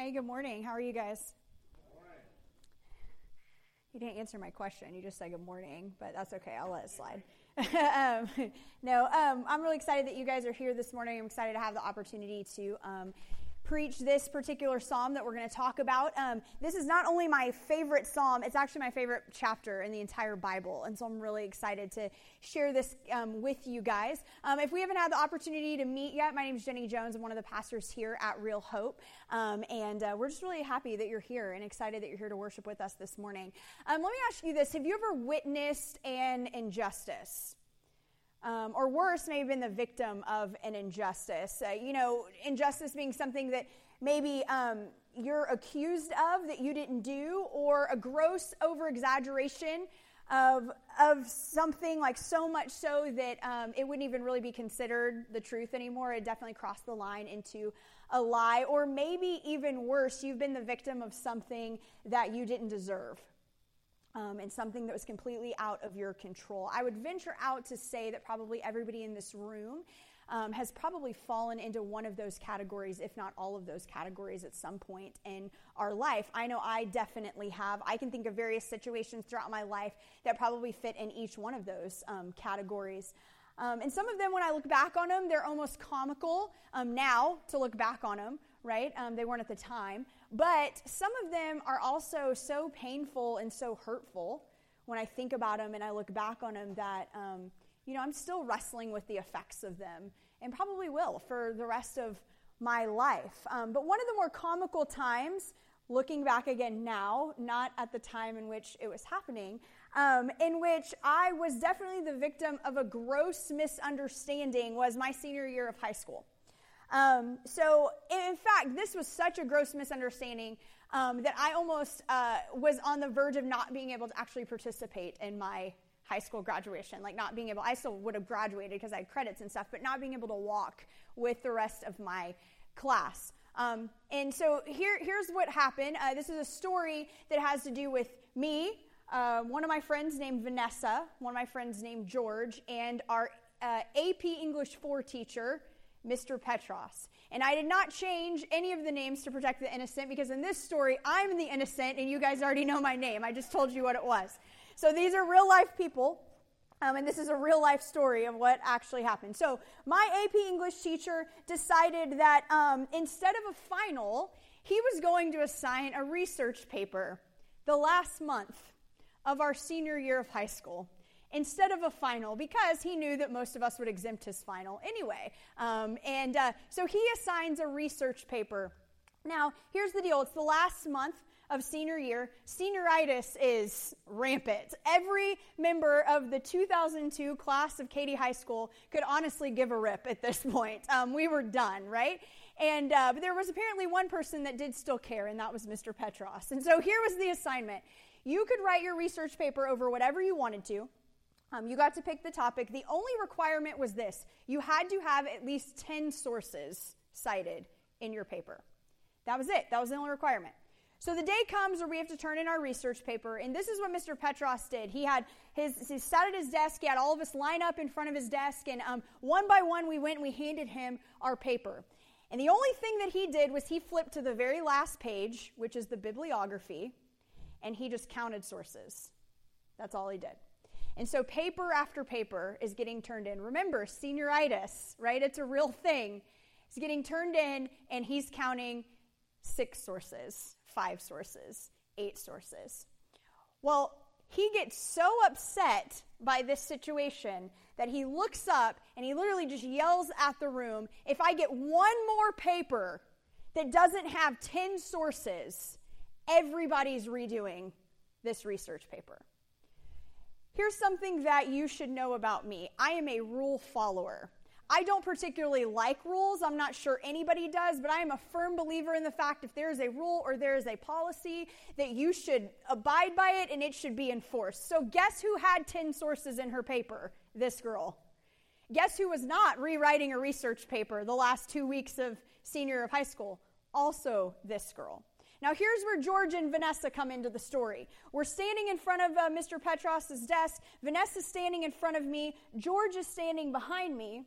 Hey, good morning. How are you guys? You didn't answer my question. You just said good morning, but that's okay. I'll let it slide. um, no, um, I'm really excited that you guys are here this morning. I'm excited to have the opportunity to um, preach this particular psalm that we're going to talk about. Um, this is not only my favorite psalm, it's actually my favorite chapter in the entire Bible. And so I'm really excited to share this um, with you guys. Um, if we haven't had the opportunity to meet yet, my name is Jenny Jones. I'm one of the pastors here at Real Hope. Um, and uh, we're just really happy that you're here and excited that you're here to worship with us this morning. Um, let me ask you this Have you ever witnessed an injustice? Um, or worse, may have been the victim of an injustice. Uh, you know, injustice being something that maybe um, you're accused of that you didn't do, or a gross over exaggeration of, of something like so much so that um, it wouldn't even really be considered the truth anymore. It definitely crossed the line into a lie, or maybe even worse, you've been the victim of something that you didn't deserve um, and something that was completely out of your control. I would venture out to say that probably everybody in this room um, has probably fallen into one of those categories, if not all of those categories, at some point in our life. I know I definitely have. I can think of various situations throughout my life that probably fit in each one of those um, categories. Um, and some of them, when I look back on them, they're almost comical um, now to look back on them, right? Um, they weren't at the time. But some of them are also so painful and so hurtful when I think about them and I look back on them that, um, you know, I'm still wrestling with the effects of them and probably will for the rest of my life. Um, but one of the more comical times, looking back again now, not at the time in which it was happening, um, in which I was definitely the victim of a gross misunderstanding, was my senior year of high school. Um, so, in fact, this was such a gross misunderstanding um, that I almost uh, was on the verge of not being able to actually participate in my high school graduation. Like, not being able, I still would have graduated because I had credits and stuff, but not being able to walk with the rest of my class. Um, and so, here, here's what happened. Uh, this is a story that has to do with me, uh, one of my friends named Vanessa, one of my friends named George, and our uh, AP English 4 teacher Mr. Petros. And I did not change any of the names to protect the innocent because in this story, I'm the innocent and you guys already know my name. I just told you what it was. So these are real life people. Um, and this is a real life story of what actually happened. So, my AP English teacher decided that um, instead of a final, he was going to assign a research paper the last month of our senior year of high school instead of a final because he knew that most of us would exempt his final anyway. Um, and uh, so he assigns a research paper. Now, here's the deal it's the last month of senior year, senioritis is rampant. Every member of the 2002 class of Katy High School could honestly give a rip at this point. Um, we were done, right? And uh, but there was apparently one person that did still care, and that was Mr. Petros. And so here was the assignment: you could write your research paper over whatever you wanted to. Um, you got to pick the topic. The only requirement was this you had to have at least 10 sources cited in your paper. That was it, that was the only requirement. So the day comes where we have to turn in our research paper, and this is what Mr. Petros did. He had his, he sat at his desk, he had all of us line up in front of his desk, and um, one by one we went and we handed him our paper. And the only thing that he did was he flipped to the very last page, which is the bibliography, and he just counted sources. That's all he did. And so paper after paper is getting turned in. Remember, senioritis, right? It's a real thing. It's getting turned in, and he's counting six sources, five sources, eight sources. Well, he gets so upset by this situation that he looks up and he literally just yells at the room if I get one more paper that doesn't have 10 sources, everybody's redoing this research paper. Here's something that you should know about me I am a rule follower. I don't particularly like rules. I'm not sure anybody does, but I am a firm believer in the fact if there is a rule or there is a policy that you should abide by it and it should be enforced. So, guess who had 10 sources in her paper? This girl. Guess who was not rewriting a research paper the last two weeks of senior of high school? Also, this girl. Now, here's where George and Vanessa come into the story. We're standing in front of uh, Mr. Petros's desk. Vanessa's standing in front of me. George is standing behind me.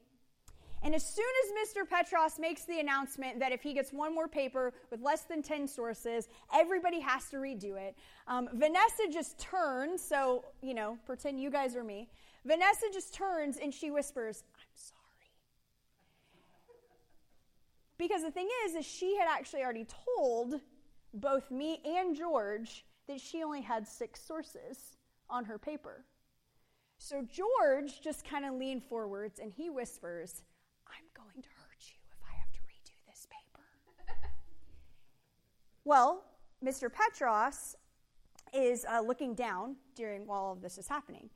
And as soon as Mr. Petros makes the announcement that if he gets one more paper with less than 10 sources, everybody has to redo it, um, Vanessa just turns, so, you know, pretend you guys are me. Vanessa just turns and she whispers, I'm sorry. Because the thing is, is she had actually already told both me and George that she only had six sources on her paper. So George just kind of leaned forwards and he whispers, I'm going to hurt you if I have to redo this paper. well, Mr. Petros is uh, looking down during while all of this is happening.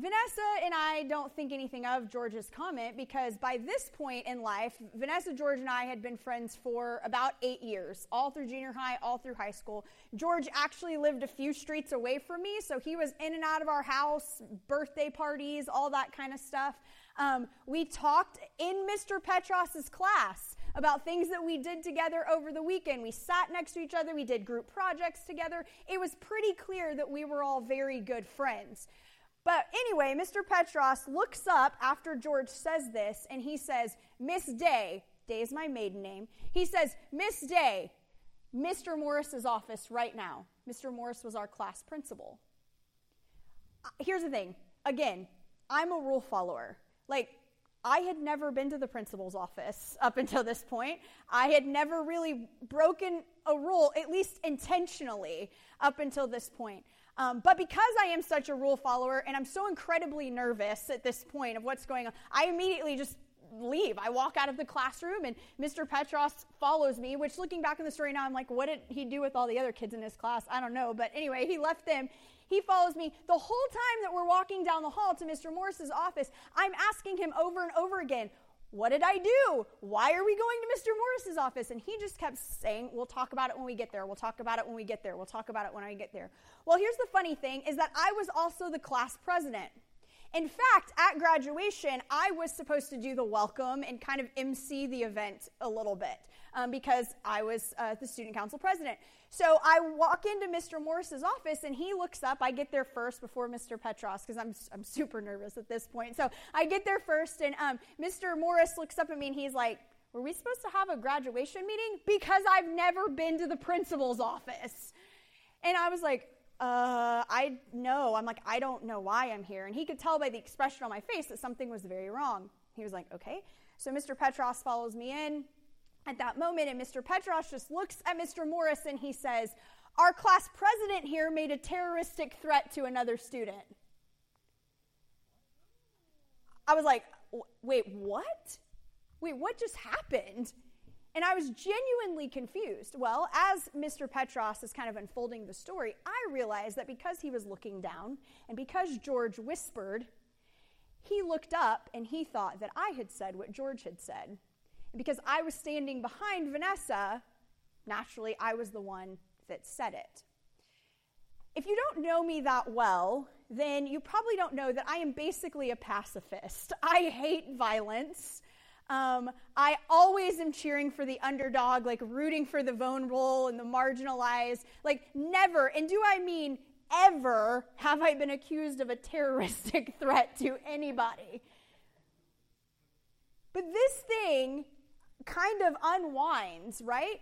Vanessa and I don't think anything of George's comment because by this point in life, Vanessa, George, and I had been friends for about eight years, all through junior high, all through high school. George actually lived a few streets away from me, so he was in and out of our house, birthday parties, all that kind of stuff. Um, we talked in Mr. Petros's class about things that we did together over the weekend. We sat next to each other, we did group projects together. It was pretty clear that we were all very good friends. But anyway, Mr. Petros looks up after George says this and he says, Miss Day, Day is my maiden name. He says, Miss Day, Mr. Morris's office right now. Mr. Morris was our class principal. Uh, here's the thing again, I'm a rule follower. Like, I had never been to the principal's office up until this point. I had never really broken a rule, at least intentionally, up until this point. Um, but because I am such a rule follower and I'm so incredibly nervous at this point of what's going on, I immediately just leave. I walk out of the classroom and Mr. Petros follows me, which looking back in the story now, I'm like, what did he do with all the other kids in his class? I don't know. But anyway, he left them. He follows me. The whole time that we're walking down the hall to Mr. Morris's office, I'm asking him over and over again, what did I do? Why are we going to Mr. Morris's office? And he just kept saying, We'll talk about it when we get there. We'll talk about it when we get there. We'll talk about it when I get there. Well, here's the funny thing is that I was also the class president. In fact, at graduation, I was supposed to do the welcome and kind of MC the event a little bit um, because I was uh, the student council president. So I walk into Mr. Morris's office and he looks up. I get there first before Mr. Petros because I'm, I'm super nervous at this point. So I get there first and um, Mr. Morris looks up at me and he's like, Were we supposed to have a graduation meeting? Because I've never been to the principal's office. And I was like, uh, I know. I'm like, I don't know why I'm here. And he could tell by the expression on my face that something was very wrong. He was like, okay. So Mr. Petros follows me in at that moment, and Mr. Petros just looks at Mr. Morris and he says, Our class president here made a terroristic threat to another student. I was like, Wait, what? Wait, what just happened? And I was genuinely confused. Well, as Mr. Petros is kind of unfolding the story, I realized that because he was looking down and because George whispered, he looked up and he thought that I had said what George had said. And because I was standing behind Vanessa, naturally, I was the one that said it. If you don't know me that well, then you probably don't know that I am basically a pacifist. I hate violence. Um, I always am cheering for the underdog, like rooting for the vulnerable and the marginalized. Like, never, and do I mean ever, have I been accused of a terroristic threat to anybody. But this thing kind of unwinds, right?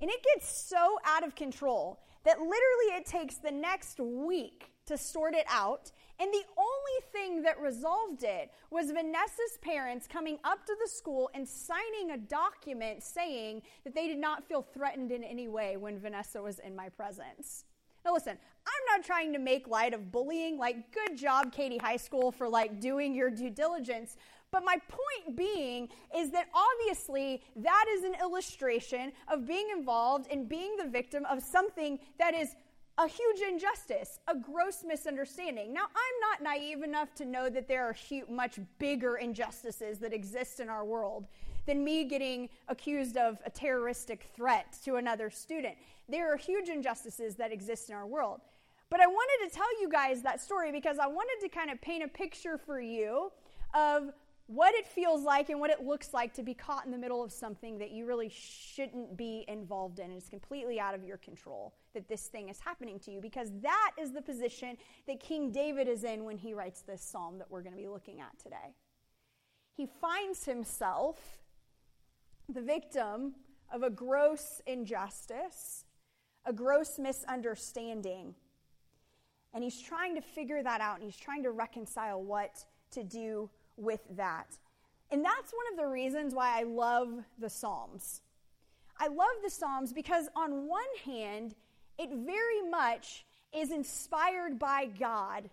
And it gets so out of control that literally it takes the next week to sort it out. And the only thing that resolved it was Vanessa's parents coming up to the school and signing a document saying that they did not feel threatened in any way when Vanessa was in my presence. Now listen, I'm not trying to make light of bullying. Like, good job, Katy High School, for like doing your due diligence. But my point being is that obviously that is an illustration of being involved in being the victim of something that is a huge injustice, a gross misunderstanding. Now, I'm not naive enough to know that there are huge, much bigger injustices that exist in our world than me getting accused of a terroristic threat to another student. There are huge injustices that exist in our world. But I wanted to tell you guys that story because I wanted to kind of paint a picture for you of what it feels like and what it looks like to be caught in the middle of something that you really shouldn't be involved in. It's completely out of your control that this thing is happening to you because that is the position that King David is in when he writes this psalm that we're going to be looking at today. he finds himself the victim of a gross injustice, a gross misunderstanding. And he's trying to figure that out and he's trying to reconcile what to do with that. And that's one of the reasons why I love the Psalms. I love the Psalms because, on one hand, it very much is inspired by God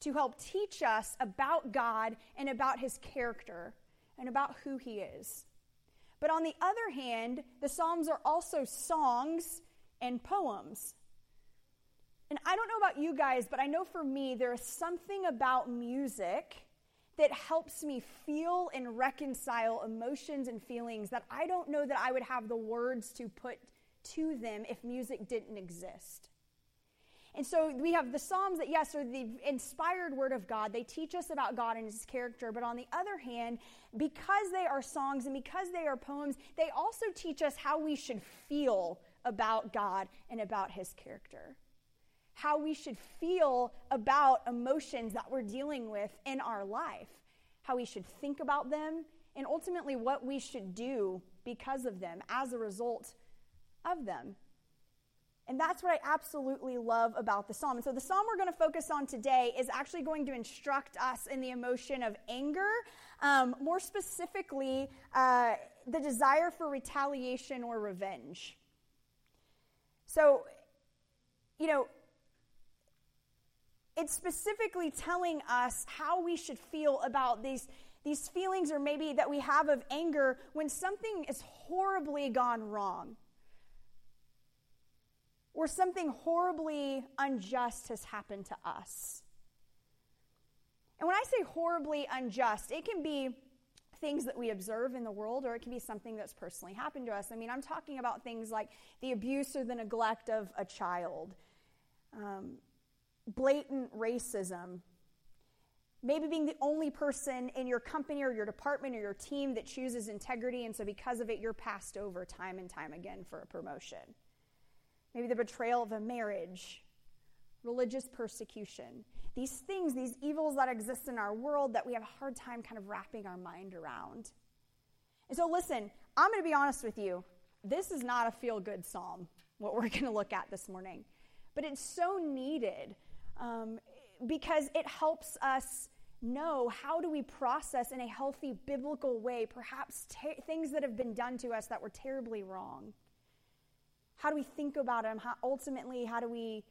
to help teach us about God and about his character and about who he is. But on the other hand, the Psalms are also songs and poems. And I don't know about you guys, but I know for me, there is something about music that helps me feel and reconcile emotions and feelings that I don't know that I would have the words to put to them if music didn't exist. And so we have the Psalms that, yes, are the inspired word of God. They teach us about God and his character. But on the other hand, because they are songs and because they are poems, they also teach us how we should feel about God and about his character. How we should feel about emotions that we're dealing with in our life. How we should think about them, and ultimately what we should do because of them as a result of them. And that's what I absolutely love about the psalm. And so, the psalm we're going to focus on today is actually going to instruct us in the emotion of anger, um, more specifically, uh, the desire for retaliation or revenge. So, you know, it's specifically telling us how we should feel about these, these feelings, or maybe that we have of anger when something is horribly gone wrong or something horribly unjust has happened to us. And when I say horribly unjust, it can be things that we observe in the world, or it can be something that's personally happened to us. I mean, I'm talking about things like the abuse or the neglect of a child, um, blatant racism, maybe being the only person in your company or your department or your team that chooses integrity, and so because of it, you're passed over time and time again for a promotion maybe the betrayal of a marriage, religious persecution. These things, these evils that exist in our world that we have a hard time kind of wrapping our mind around. And so, listen, I'm going to be honest with you. This is not a feel good psalm, what we're going to look at this morning. But it's so needed um, because it helps us know how do we process in a healthy biblical way perhaps ter- things that have been done to us that were terribly wrong how do we think about them? How, ultimately, how do we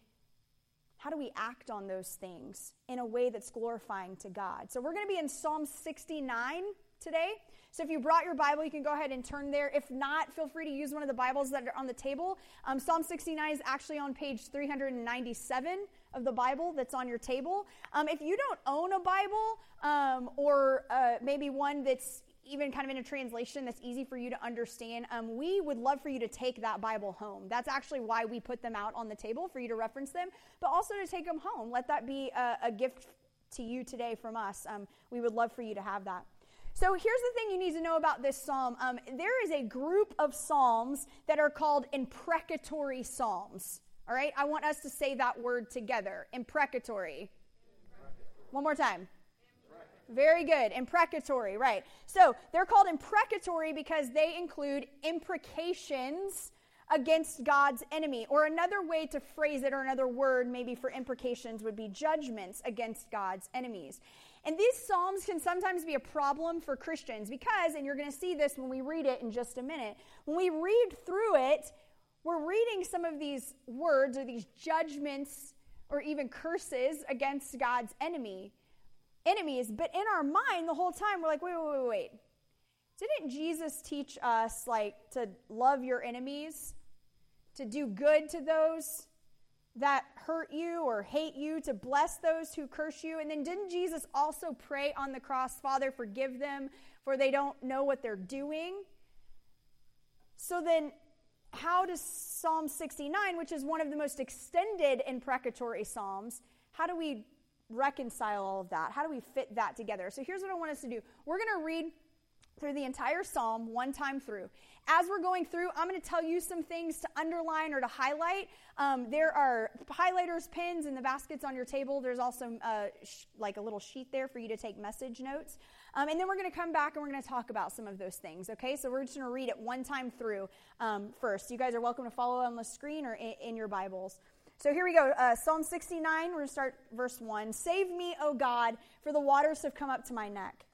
how do we act on those things in a way that's glorifying to God? So we're going to be in Psalm 69 today. So if you brought your Bible, you can go ahead and turn there. If not, feel free to use one of the Bibles that are on the table. Um, Psalm 69 is actually on page 397 of the Bible that's on your table. Um, if you don't own a Bible um, or uh, maybe one that's even kind of in a translation that's easy for you to understand, um, we would love for you to take that Bible home. That's actually why we put them out on the table for you to reference them, but also to take them home. Let that be a, a gift to you today from us. Um, we would love for you to have that. So here's the thing you need to know about this psalm. Um, there is a group of psalms that are called imprecatory psalms. All right, I want us to say that word together. Imprecatory. One more time. Very good. Imprecatory, right. So they're called imprecatory because they include imprecations against God's enemy. Or another way to phrase it, or another word maybe for imprecations, would be judgments against God's enemies. And these Psalms can sometimes be a problem for Christians because, and you're going to see this when we read it in just a minute, when we read through it, we're reading some of these words or these judgments or even curses against God's enemy enemies, but in our mind the whole time we're like, wait, wait, wait, wait. Didn't Jesus teach us like to love your enemies, to do good to those that hurt you or hate you, to bless those who curse you? And then didn't Jesus also pray on the cross, Father, forgive them, for they don't know what they're doing? So then, how does Psalm 69, which is one of the most extended imprecatory psalms, how do we reconcile all of that? How do we fit that together? So here's what I want us to do. We're going to read through the entire psalm one time through. As we're going through, I'm going to tell you some things to underline or to highlight. Um, there are highlighters, pens, and the baskets on your table. There's also uh, sh- like a little sheet there for you to take message notes. Um, and then we're going to come back and we're going to talk about some of those things, okay? So we're just going to read it one time through um, first. You guys are welcome to follow on the screen or in, in your Bibles. So here we go. Uh, Psalm 69, we're going to start verse 1. Save me, O God, for the waters have come up to my neck.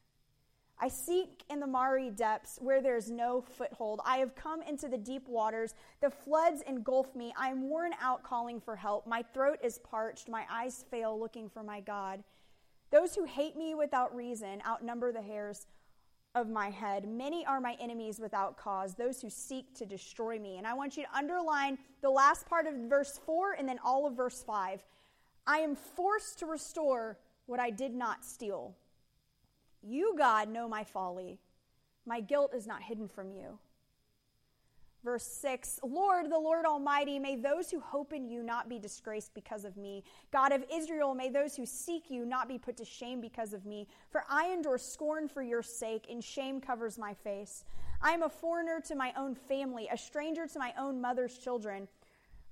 I seek in the miry depths where there is no foothold. I have come into the deep waters. The floods engulf me. I am worn out calling for help. My throat is parched. My eyes fail looking for my God. Those who hate me without reason outnumber the hairs of my head. Many are my enemies without cause, those who seek to destroy me. And I want you to underline the last part of verse 4 and then all of verse 5. I am forced to restore what I did not steal. You, God, know my folly. My guilt is not hidden from you. Verse 6 Lord, the Lord Almighty, may those who hope in you not be disgraced because of me. God of Israel, may those who seek you not be put to shame because of me. For I endure scorn for your sake, and shame covers my face. I am a foreigner to my own family, a stranger to my own mother's children.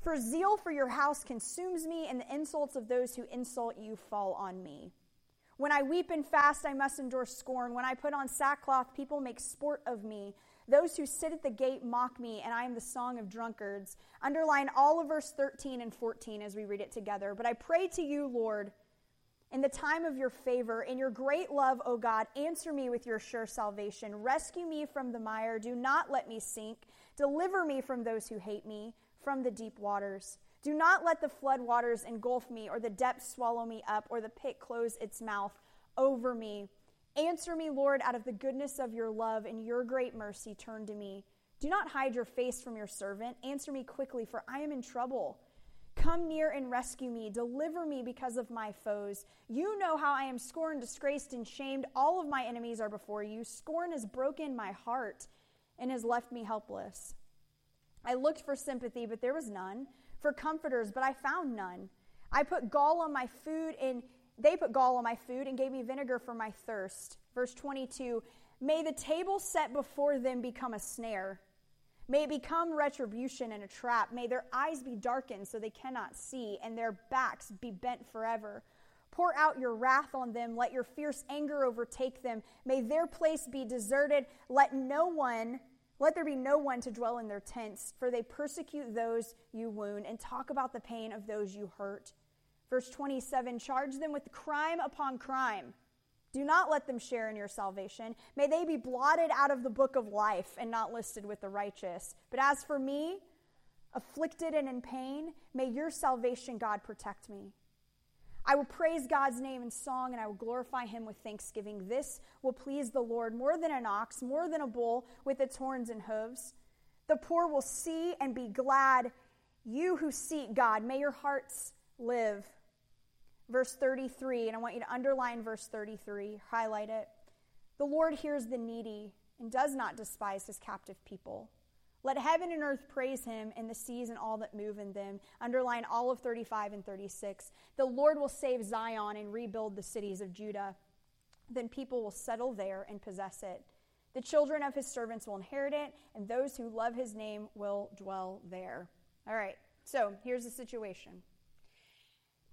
For zeal for your house consumes me, and the insults of those who insult you fall on me. When I weep and fast, I must endure scorn. When I put on sackcloth, people make sport of me. Those who sit at the gate mock me, and I am the song of drunkards. Underline all of verse 13 and 14 as we read it together. But I pray to you, Lord, in the time of your favor, in your great love, O God, answer me with your sure salvation. Rescue me from the mire. Do not let me sink. Deliver me from those who hate me, from the deep waters. Do not let the flood waters engulf me, or the depths swallow me up, or the pit close its mouth over me. Answer me, Lord, out of the goodness of your love and your great mercy, turn to me. Do not hide your face from your servant. Answer me quickly, for I am in trouble. Come near and rescue me. Deliver me because of my foes. You know how I am scorned, disgraced, and shamed. All of my enemies are before you. Scorn has broken my heart and has left me helpless. I looked for sympathy, but there was none, for comforters, but I found none. I put gall on my food and they put gall on my food and gave me vinegar for my thirst. Verse 22 May the table set before them become a snare. May it become retribution and a trap. May their eyes be darkened so they cannot see, and their backs be bent forever. Pour out your wrath on them. Let your fierce anger overtake them. May their place be deserted. Let no one, let there be no one to dwell in their tents, for they persecute those you wound and talk about the pain of those you hurt. Verse 27 Charge them with crime upon crime. Do not let them share in your salvation. May they be blotted out of the book of life and not listed with the righteous. But as for me, afflicted and in pain, may your salvation, God, protect me. I will praise God's name in song and I will glorify him with thanksgiving. This will please the Lord more than an ox, more than a bull with its horns and hooves. The poor will see and be glad. You who seek God, may your hearts live verse 33, and I want you to underline verse 33, highlight it. The Lord hears the needy and does not despise his captive people. Let heaven and earth praise him, and the seas and all that move in them. Underline all of 35 and 36. The Lord will save Zion and rebuild the cities of Judah. Then people will settle there and possess it. The children of his servants will inherit it, and those who love his name will dwell there. All right, so here's the situation.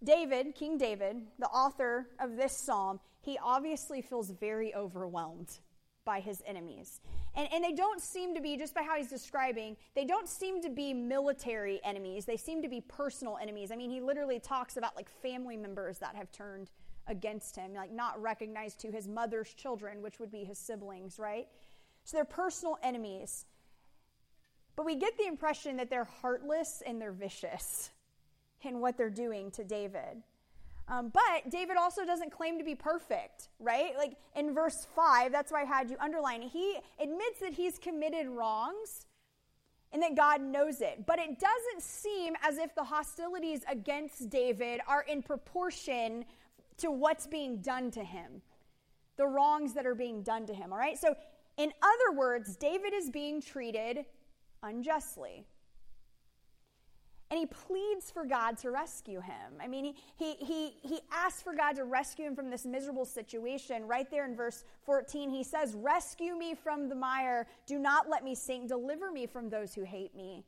David, King David, the author of this psalm, he obviously feels very overwhelmed by his enemies. And, and they don't seem to be, just by how he's describing, they don't seem to be military enemies. They seem to be personal enemies. I mean, he literally talks about like family members that have turned against him, like not recognized to his mother's children, which would be his siblings, right? So they're personal enemies. But we get the impression that they're heartless and they're vicious in what they're doing to David. Um, but David also doesn't claim to be perfect, right? Like in verse 5, that's why I had you underline. He admits that he's committed wrongs and that God knows it. But it doesn't seem as if the hostilities against David are in proportion to what's being done to him, the wrongs that are being done to him, all right? So, in other words, David is being treated unjustly. And he pleads for God to rescue him. I mean, he, he, he, he asks for God to rescue him from this miserable situation. Right there in verse 14, he says, Rescue me from the mire. Do not let me sink. Deliver me from those who hate me,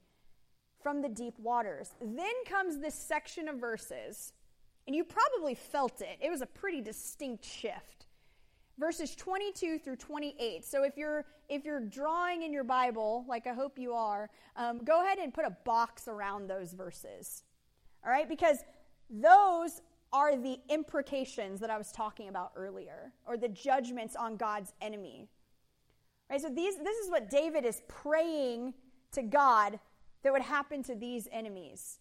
from the deep waters. Then comes this section of verses, and you probably felt it. It was a pretty distinct shift. Verses 22 through 28. So if you're if you're drawing in your Bible, like I hope you are, um, go ahead and put a box around those verses. All right, because those are the imprecations that I was talking about earlier, or the judgments on God's enemy. Right? So these this is what David is praying to God that would happen to these enemies.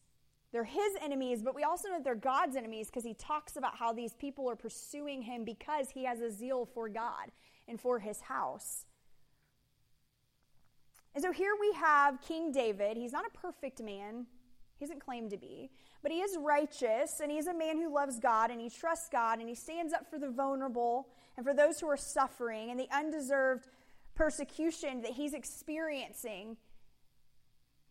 They're his enemies, but we also know that they're God's enemies because he talks about how these people are pursuing him because he has a zeal for God and for his house. And so here we have King David. He's not a perfect man, he doesn't claim to be, but he is righteous and he's a man who loves God and he trusts God and he stands up for the vulnerable and for those who are suffering and the undeserved persecution that he's experiencing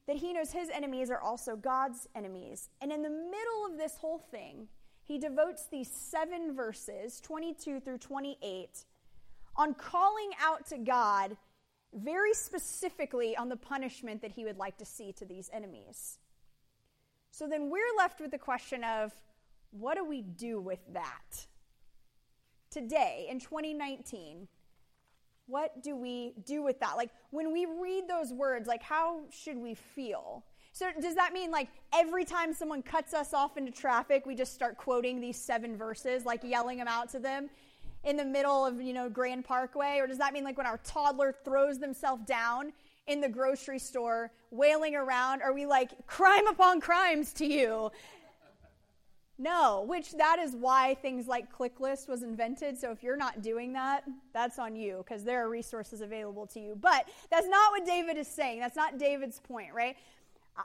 that he knows his enemies are also God's enemies. And in the middle of this whole thing, he devotes these seven verses, 22 through 28, on calling out to God very specifically on the punishment that he would like to see to these enemies. So then we're left with the question of what do we do with that? Today, in 2019, what do we do with that? Like when we read those words, like how should we feel? So does that mean like every time someone cuts us off into traffic, we just start quoting these seven verses, like yelling them out to them in the middle of, you know, Grand Parkway? Or does that mean like when our toddler throws themselves down in the grocery store, wailing around, are we like crime upon crimes to you? No, which that is why things like ClickList was invented. So if you're not doing that, that's on you because there are resources available to you. But that's not what David is saying. That's not David's point, right?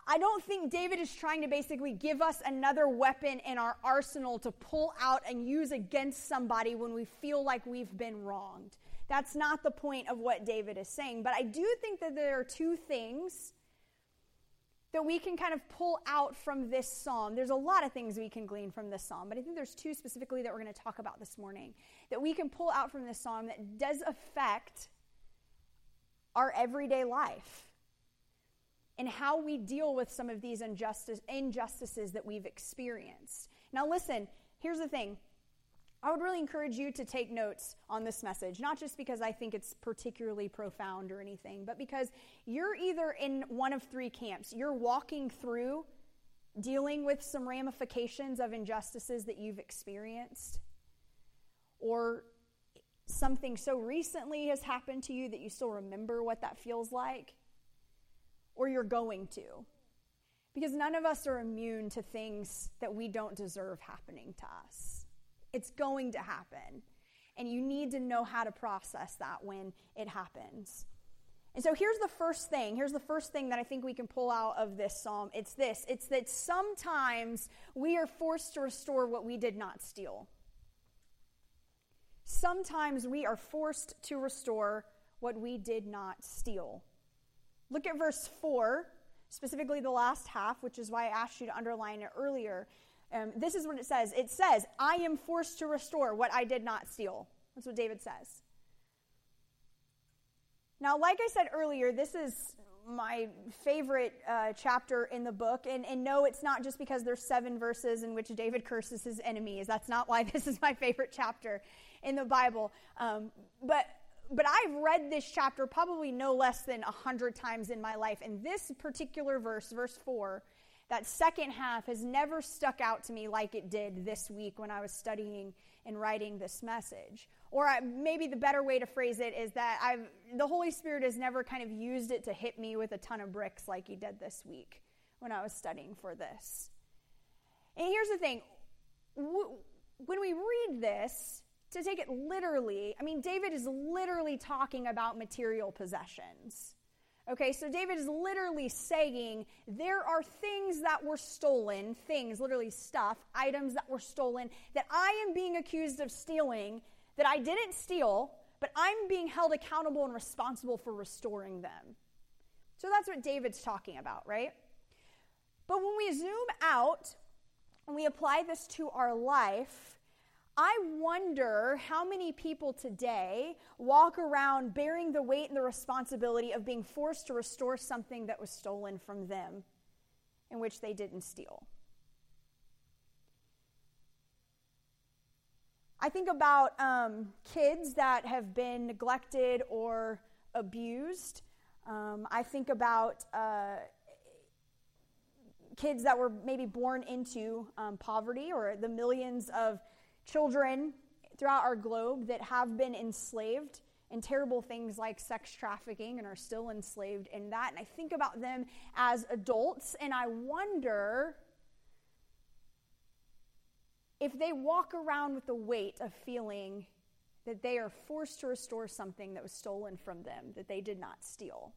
I don't think David is trying to basically give us another weapon in our arsenal to pull out and use against somebody when we feel like we've been wronged. That's not the point of what David is saying. But I do think that there are two things that we can kind of pull out from this psalm. There's a lot of things we can glean from this psalm, but I think there's two specifically that we're going to talk about this morning that we can pull out from this psalm that does affect our everyday life and how we deal with some of these injustice, injustices that we've experienced. Now, listen, here's the thing I would really encourage you to take notes on this message, not just because I think it's particularly profound or anything, but because you're either in one of three camps. You're walking through dealing with some ramifications of injustices that you've experienced, or something so recently has happened to you that you still remember what that feels like, or you're going to. Because none of us are immune to things that we don't deserve happening to us. It's going to happen. And you need to know how to process that when it happens. And so here's the first thing. Here's the first thing that I think we can pull out of this psalm. It's this it's that sometimes we are forced to restore what we did not steal. Sometimes we are forced to restore what we did not steal. Look at verse 4, specifically the last half, which is why I asked you to underline it earlier. Um, this is what it says it says, I am forced to restore what I did not steal. That's what David says. Now, like I said earlier, this is my favorite uh, chapter in the book. And, and no, it's not just because there's seven verses in which David curses his enemies. That's not why this is my favorite chapter in the Bible. Um, but but I've read this chapter probably no less than a hundred times in my life. And this particular verse, verse four, that second half has never stuck out to me like it did this week when I was studying and writing this message. Or I, maybe the better way to phrase it is that I've, the Holy Spirit has never kind of used it to hit me with a ton of bricks like he did this week when I was studying for this. And here's the thing when we read this, to take it literally, I mean, David is literally talking about material possessions. Okay, so David is literally saying there are things that were stolen, things, literally stuff, items that were stolen, that I am being accused of stealing, that I didn't steal, but I'm being held accountable and responsible for restoring them. So that's what David's talking about, right? But when we zoom out and we apply this to our life, I wonder how many people today walk around bearing the weight and the responsibility of being forced to restore something that was stolen from them in which they didn't steal. I think about um, kids that have been neglected or abused. Um, I think about uh, kids that were maybe born into um, poverty or the millions of children throughout our globe that have been enslaved in terrible things like sex trafficking and are still enslaved in that. And I think about them as adults and I wonder if they walk around with the weight of feeling that they are forced to restore something that was stolen from them that they did not steal.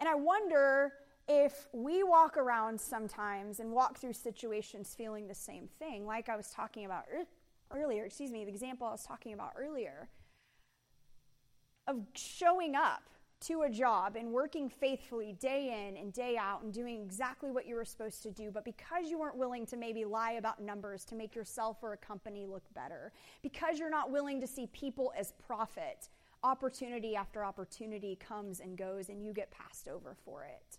And I wonder if we walk around sometimes and walk through situations feeling the same thing, like I was talking about earlier, excuse me, the example I was talking about earlier, of showing up to a job and working faithfully day in and day out and doing exactly what you were supposed to do, but because you weren't willing to maybe lie about numbers to make yourself or a company look better, because you're not willing to see people as profit, opportunity after opportunity comes and goes and you get passed over for it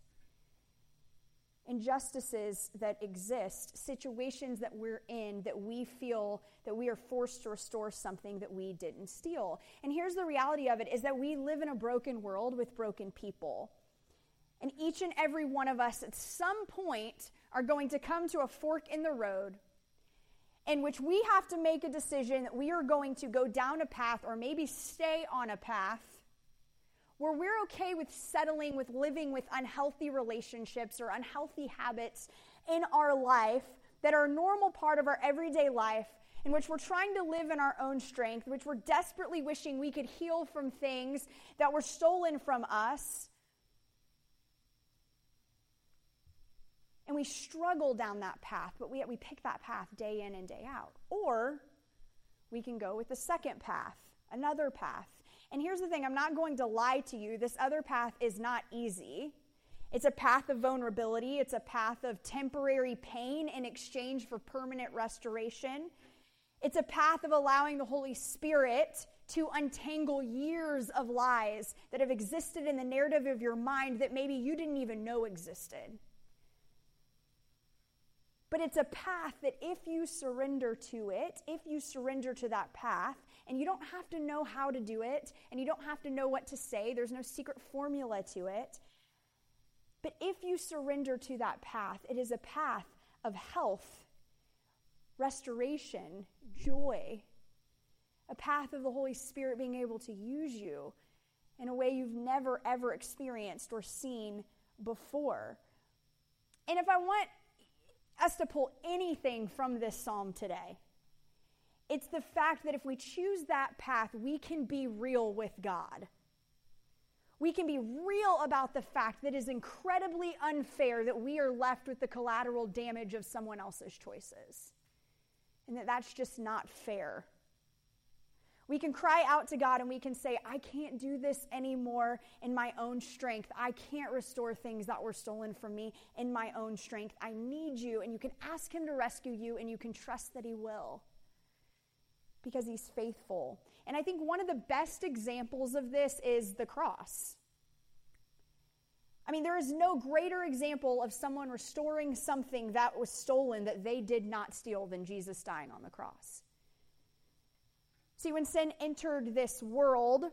injustices that exist, situations that we're in that we feel that we are forced to restore something that we didn't steal. And here's the reality of it is that we live in a broken world with broken people. And each and every one of us at some point are going to come to a fork in the road in which we have to make a decision that we are going to go down a path or maybe stay on a path where we're okay with settling with living with unhealthy relationships or unhealthy habits in our life that are a normal part of our everyday life, in which we're trying to live in our own strength, which we're desperately wishing we could heal from things that were stolen from us. And we struggle down that path, but we, we pick that path day in and day out. Or we can go with the second path, another path and here's the thing I'm not going to lie to you. This other path is not easy. It's a path of vulnerability, it's a path of temporary pain in exchange for permanent restoration. It's a path of allowing the Holy Spirit to untangle years of lies that have existed in the narrative of your mind that maybe you didn't even know existed. But it's a path that if you surrender to it, if you surrender to that path, and you don't have to know how to do it, and you don't have to know what to say. There's no secret formula to it. But if you surrender to that path, it is a path of health, restoration, joy, a path of the Holy Spirit being able to use you in a way you've never, ever experienced or seen before. And if I want us to pull anything from this psalm today, it's the fact that if we choose that path, we can be real with God. We can be real about the fact that it is incredibly unfair that we are left with the collateral damage of someone else's choices. And that that's just not fair. We can cry out to God and we can say, I can't do this anymore in my own strength. I can't restore things that were stolen from me in my own strength. I need you. And you can ask Him to rescue you and you can trust that He will because he's faithful. And I think one of the best examples of this is the cross. I mean, there is no greater example of someone restoring something that was stolen that they did not steal than Jesus dying on the cross. See, when sin entered this world,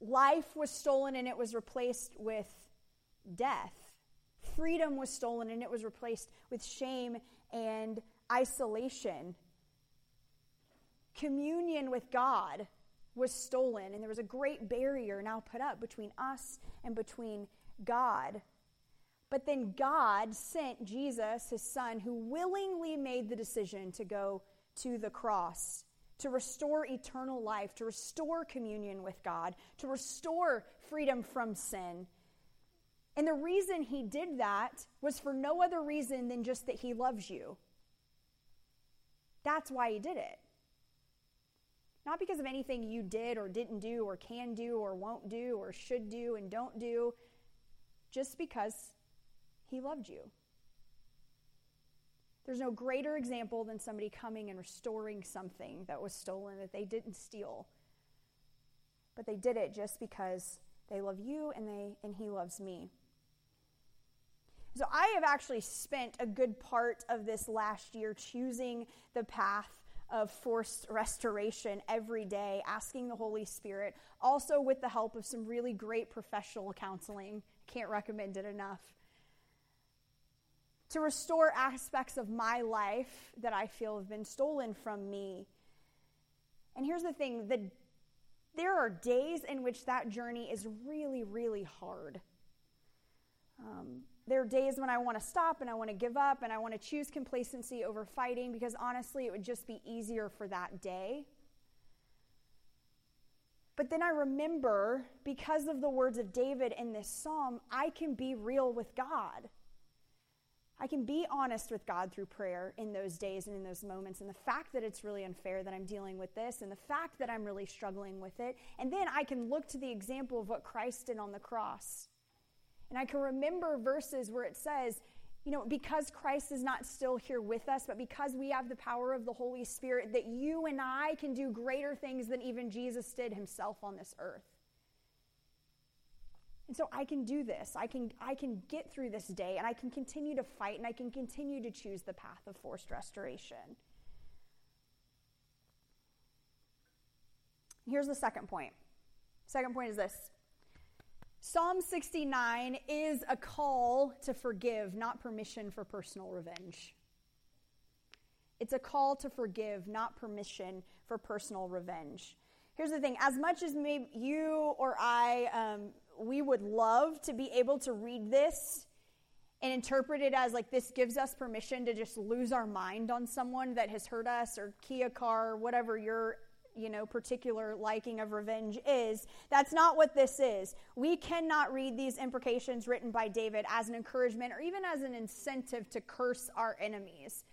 life was stolen and it was replaced with death. Freedom was stolen and it was replaced with shame and isolation communion with God was stolen, and there was a great barrier now put up between us and between God. But then God sent Jesus, his son, who willingly made the decision to go to the cross, to restore eternal life, to restore communion with God, to restore freedom from sin. And the reason he did that was for no other reason than just that he loves you. That's why he did it. Not because of anything you did or didn't do or can do or won't do or should do and don't do, just because He loved you. There's no greater example than somebody coming and restoring something that was stolen that they didn't steal. But they did it just because they love you and they and he loves me. So I have actually spent a good part of this last year choosing the path of forced restoration every day, asking the Holy Spirit, also with the help of some really great professional counseling. Can't recommend it enough. To restore aspects of my life that I feel have been stolen from me. And here's the thing the, there are days in which that journey is really, really hard. Um, there are days when I want to stop and I want to give up and I want to choose complacency over fighting because honestly, it would just be easier for that day. But then I remember, because of the words of David in this psalm, I can be real with God. I can be honest with God through prayer in those days and in those moments. And the fact that it's really unfair that I'm dealing with this, and the fact that I'm really struggling with it. And then I can look to the example of what Christ did on the cross. And I can remember verses where it says, you know, because Christ is not still here with us, but because we have the power of the Holy Spirit, that you and I can do greater things than even Jesus did himself on this earth. And so I can do this. I can, I can get through this day, and I can continue to fight, and I can continue to choose the path of forced restoration. Here's the second point. Second point is this Psalm 69 is a call to forgive, not permission for personal revenge. It's a call to forgive, not permission for personal revenge. Here's the thing as much as maybe you or I, um, we would love to be able to read this and interpret it as like this gives us permission to just lose our mind on someone that has hurt us or key a car, whatever your you know, particular liking of revenge is. That's not what this is. We cannot read these imprecations written by David as an encouragement or even as an incentive to curse our enemies.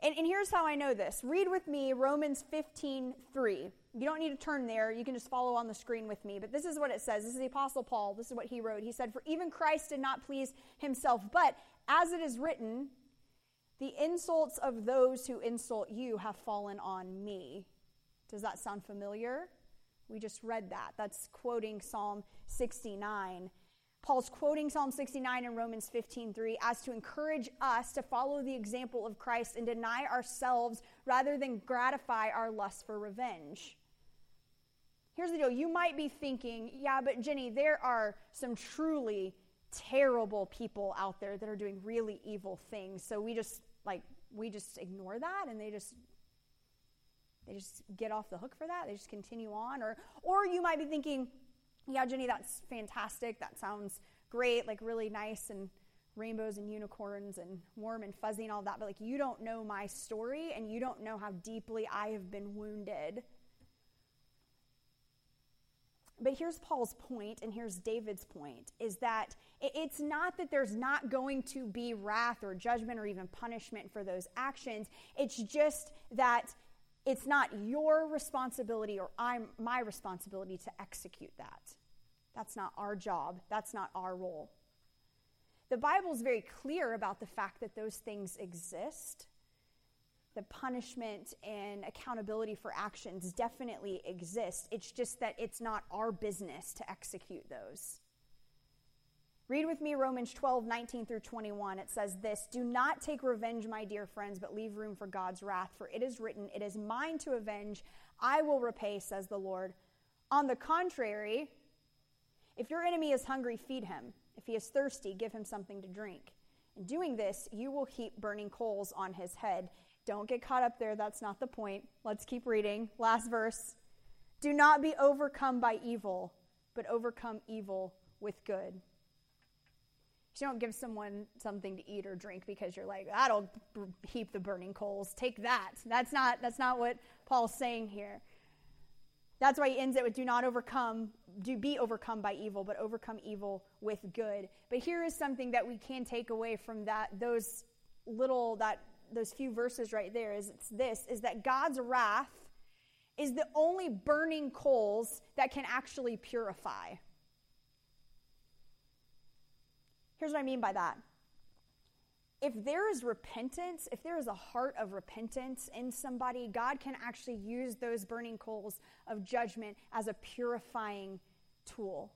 And, and here's how I know this. Read with me Romans 15 3. You don't need to turn there. You can just follow on the screen with me. But this is what it says. This is the Apostle Paul. This is what he wrote. He said, For even Christ did not please himself, but as it is written, the insults of those who insult you have fallen on me. Does that sound familiar? We just read that. That's quoting Psalm 69. Paul's quoting Psalm 69 and Romans 15:3 as to encourage us to follow the example of Christ and deny ourselves rather than gratify our lust for revenge. Here's the deal. You might be thinking, yeah, but Jenny, there are some truly terrible people out there that are doing really evil things. So we just like we just ignore that and they just they just get off the hook for that. They just continue on. Or, or you might be thinking, yeah, Jenny, that's fantastic. That sounds great, like really nice and rainbows and unicorns and warm and fuzzy and all that. But like, you don't know my story and you don't know how deeply I have been wounded. But here's Paul's point, and here's David's point is that it's not that there's not going to be wrath or judgment or even punishment for those actions. It's just that it's not your responsibility or I'm my responsibility to execute that. That's not our job. That's not our role. The Bible is very clear about the fact that those things exist. The punishment and accountability for actions definitely exist. It's just that it's not our business to execute those. Read with me Romans 12, 19 through 21. It says this Do not take revenge, my dear friends, but leave room for God's wrath, for it is written, It is mine to avenge. I will repay, says the Lord. On the contrary, if your enemy is hungry, feed him. If he is thirsty, give him something to drink. In doing this, you will heap burning coals on his head. Don't get caught up there. That's not the point. Let's keep reading. Last verse. Do not be overcome by evil, but overcome evil with good. You don't give someone something to eat or drink because you're like, that'll heap the burning coals. Take that. That's not, that's not what Paul's saying here. That's why he ends it with do not overcome, do be overcome by evil, but overcome evil with good. But here is something that we can take away from that, those little, that, those few verses right there is it's this, is that God's wrath is the only burning coals that can actually purify. Here's what I mean by that. If there is repentance, if there is a heart of repentance in somebody, God can actually use those burning coals of judgment as a purifying tool.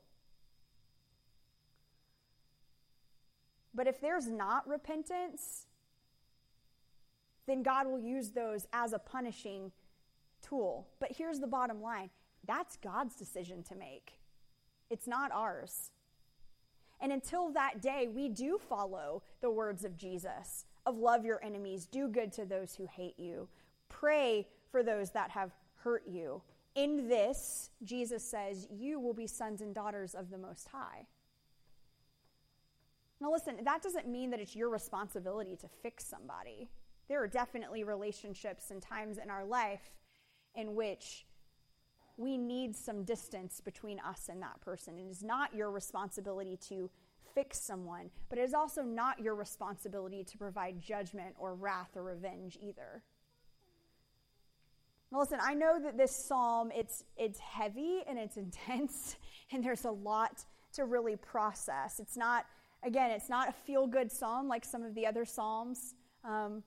But if there's not repentance, then God will use those as a punishing tool. But here's the bottom line that's God's decision to make, it's not ours. And until that day, we do follow the words of Jesus of love your enemies, do good to those who hate you, pray for those that have hurt you. In this, Jesus says, you will be sons and daughters of the Most High. Now, listen, that doesn't mean that it's your responsibility to fix somebody. There are definitely relationships and times in our life in which we need some distance between us and that person. It is not your responsibility to fix someone, but it is also not your responsibility to provide judgment or wrath or revenge either. Now listen, I know that this psalm it's it's heavy and it's intense and there's a lot to really process. It's not again, it's not a feel good psalm like some of the other psalms. Um,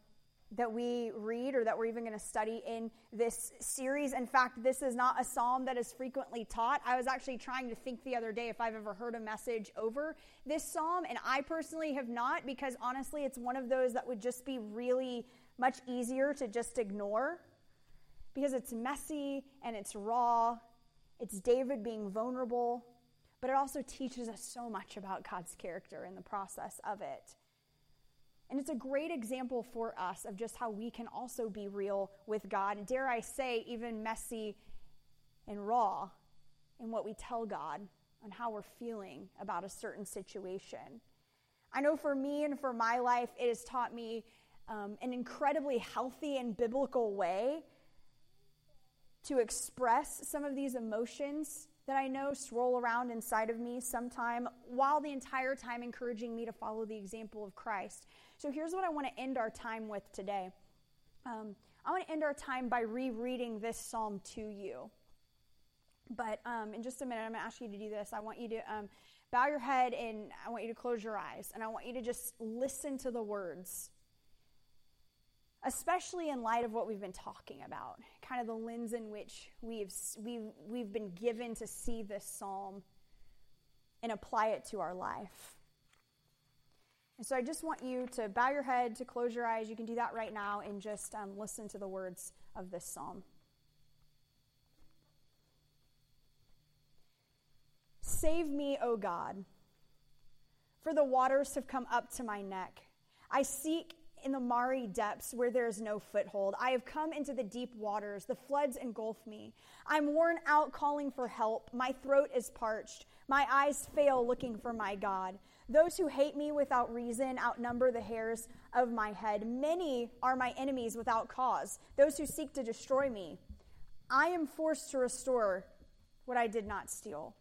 that we read or that we're even going to study in this series. In fact, this is not a psalm that is frequently taught. I was actually trying to think the other day if I've ever heard a message over this psalm, and I personally have not because honestly, it's one of those that would just be really much easier to just ignore because it's messy and it's raw. It's David being vulnerable, but it also teaches us so much about God's character in the process of it. And it's a great example for us of just how we can also be real with God. and Dare I say, even messy and raw in what we tell God and how we're feeling about a certain situation. I know for me and for my life, it has taught me um, an incredibly healthy and biblical way to express some of these emotions that I know swirl around inside of me sometime, while the entire time encouraging me to follow the example of Christ. So here's what I want to end our time with today. Um, I want to end our time by rereading this psalm to you. But um, in just a minute, I'm going to ask you to do this. I want you to um, bow your head and I want you to close your eyes. And I want you to just listen to the words, especially in light of what we've been talking about, kind of the lens in which we've, we've, we've been given to see this psalm and apply it to our life. And so I just want you to bow your head, to close your eyes. You can do that right now and just um, listen to the words of this psalm. Save me, O God, for the waters have come up to my neck. I seek in the miry depths where there is no foothold. I have come into the deep waters. The floods engulf me. I'm worn out calling for help. My throat is parched. My eyes fail looking for my God. Those who hate me without reason outnumber the hairs of my head. Many are my enemies without cause, those who seek to destroy me. I am forced to restore what I did not steal.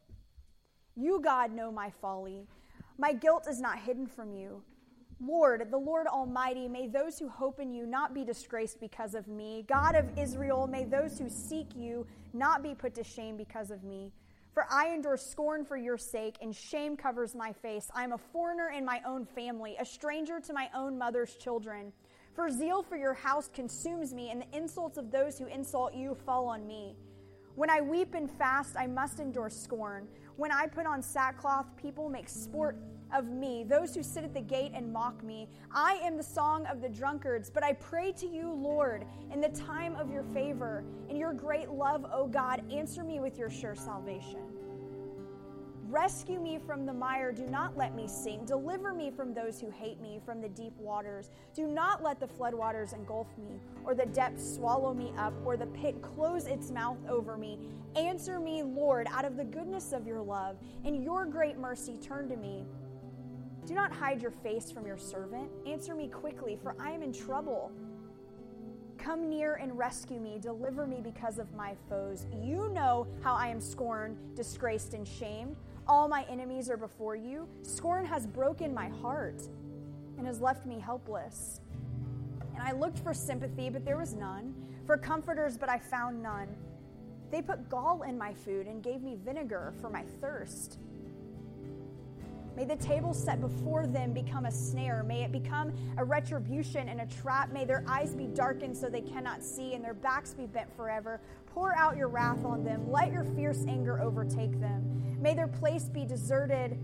You, God, know my folly. My guilt is not hidden from you. Lord, the Lord Almighty, may those who hope in you not be disgraced because of me. God of Israel, may those who seek you not be put to shame because of me. For I endure scorn for your sake, and shame covers my face. I am a foreigner in my own family, a stranger to my own mother's children. For zeal for your house consumes me, and the insults of those who insult you fall on me. When I weep and fast, I must endure scorn. When I put on sackcloth, people make sport of me, those who sit at the gate and mock me. I am the song of the drunkards, but I pray to you, Lord, in the time of your favor. In your great love, O God, answer me with your sure salvation. Rescue me from the mire. Do not let me sink. Deliver me from those who hate me, from the deep waters. Do not let the floodwaters engulf me, or the depths swallow me up, or the pit close its mouth over me. Answer me, Lord, out of the goodness of your love. In your great mercy, turn to me. Do not hide your face from your servant. Answer me quickly, for I am in trouble. Come near and rescue me. Deliver me because of my foes. You know how I am scorned, disgraced, and shamed. All my enemies are before you. Scorn has broken my heart and has left me helpless. And I looked for sympathy, but there was none, for comforters, but I found none. They put gall in my food and gave me vinegar for my thirst. May the table set before them become a snare. May it become a retribution and a trap. May their eyes be darkened so they cannot see and their backs be bent forever. Pour out your wrath on them. Let your fierce anger overtake them. May their place be deserted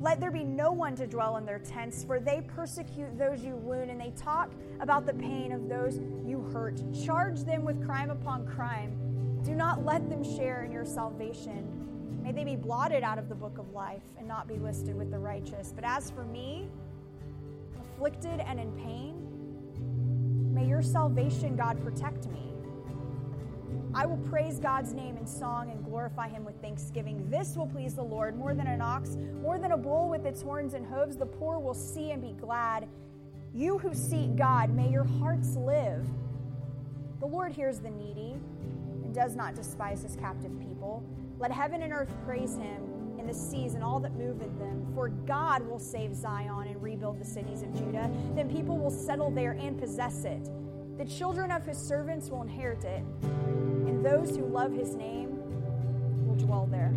Let there be no one to dwell in their tents, for they persecute those you wound, and they talk about the pain of those you hurt. Charge them with crime upon crime. Do not let them share in your salvation. May they be blotted out of the book of life and not be listed with the righteous. But as for me, afflicted and in pain, may your salvation, God, protect me. I will praise God's name in song and glorify him with thanksgiving. This will please the Lord more than an ox, more than a bull with its horns and hooves. The poor will see and be glad. You who seek God, may your hearts live. The Lord hears the needy and does not despise his captive people. Let heaven and earth praise him, and the seas and all that move in them. For God will save Zion and rebuild the cities of Judah. Then people will settle there and possess it. The children of his servants will inherit it, and those who love his name will dwell there.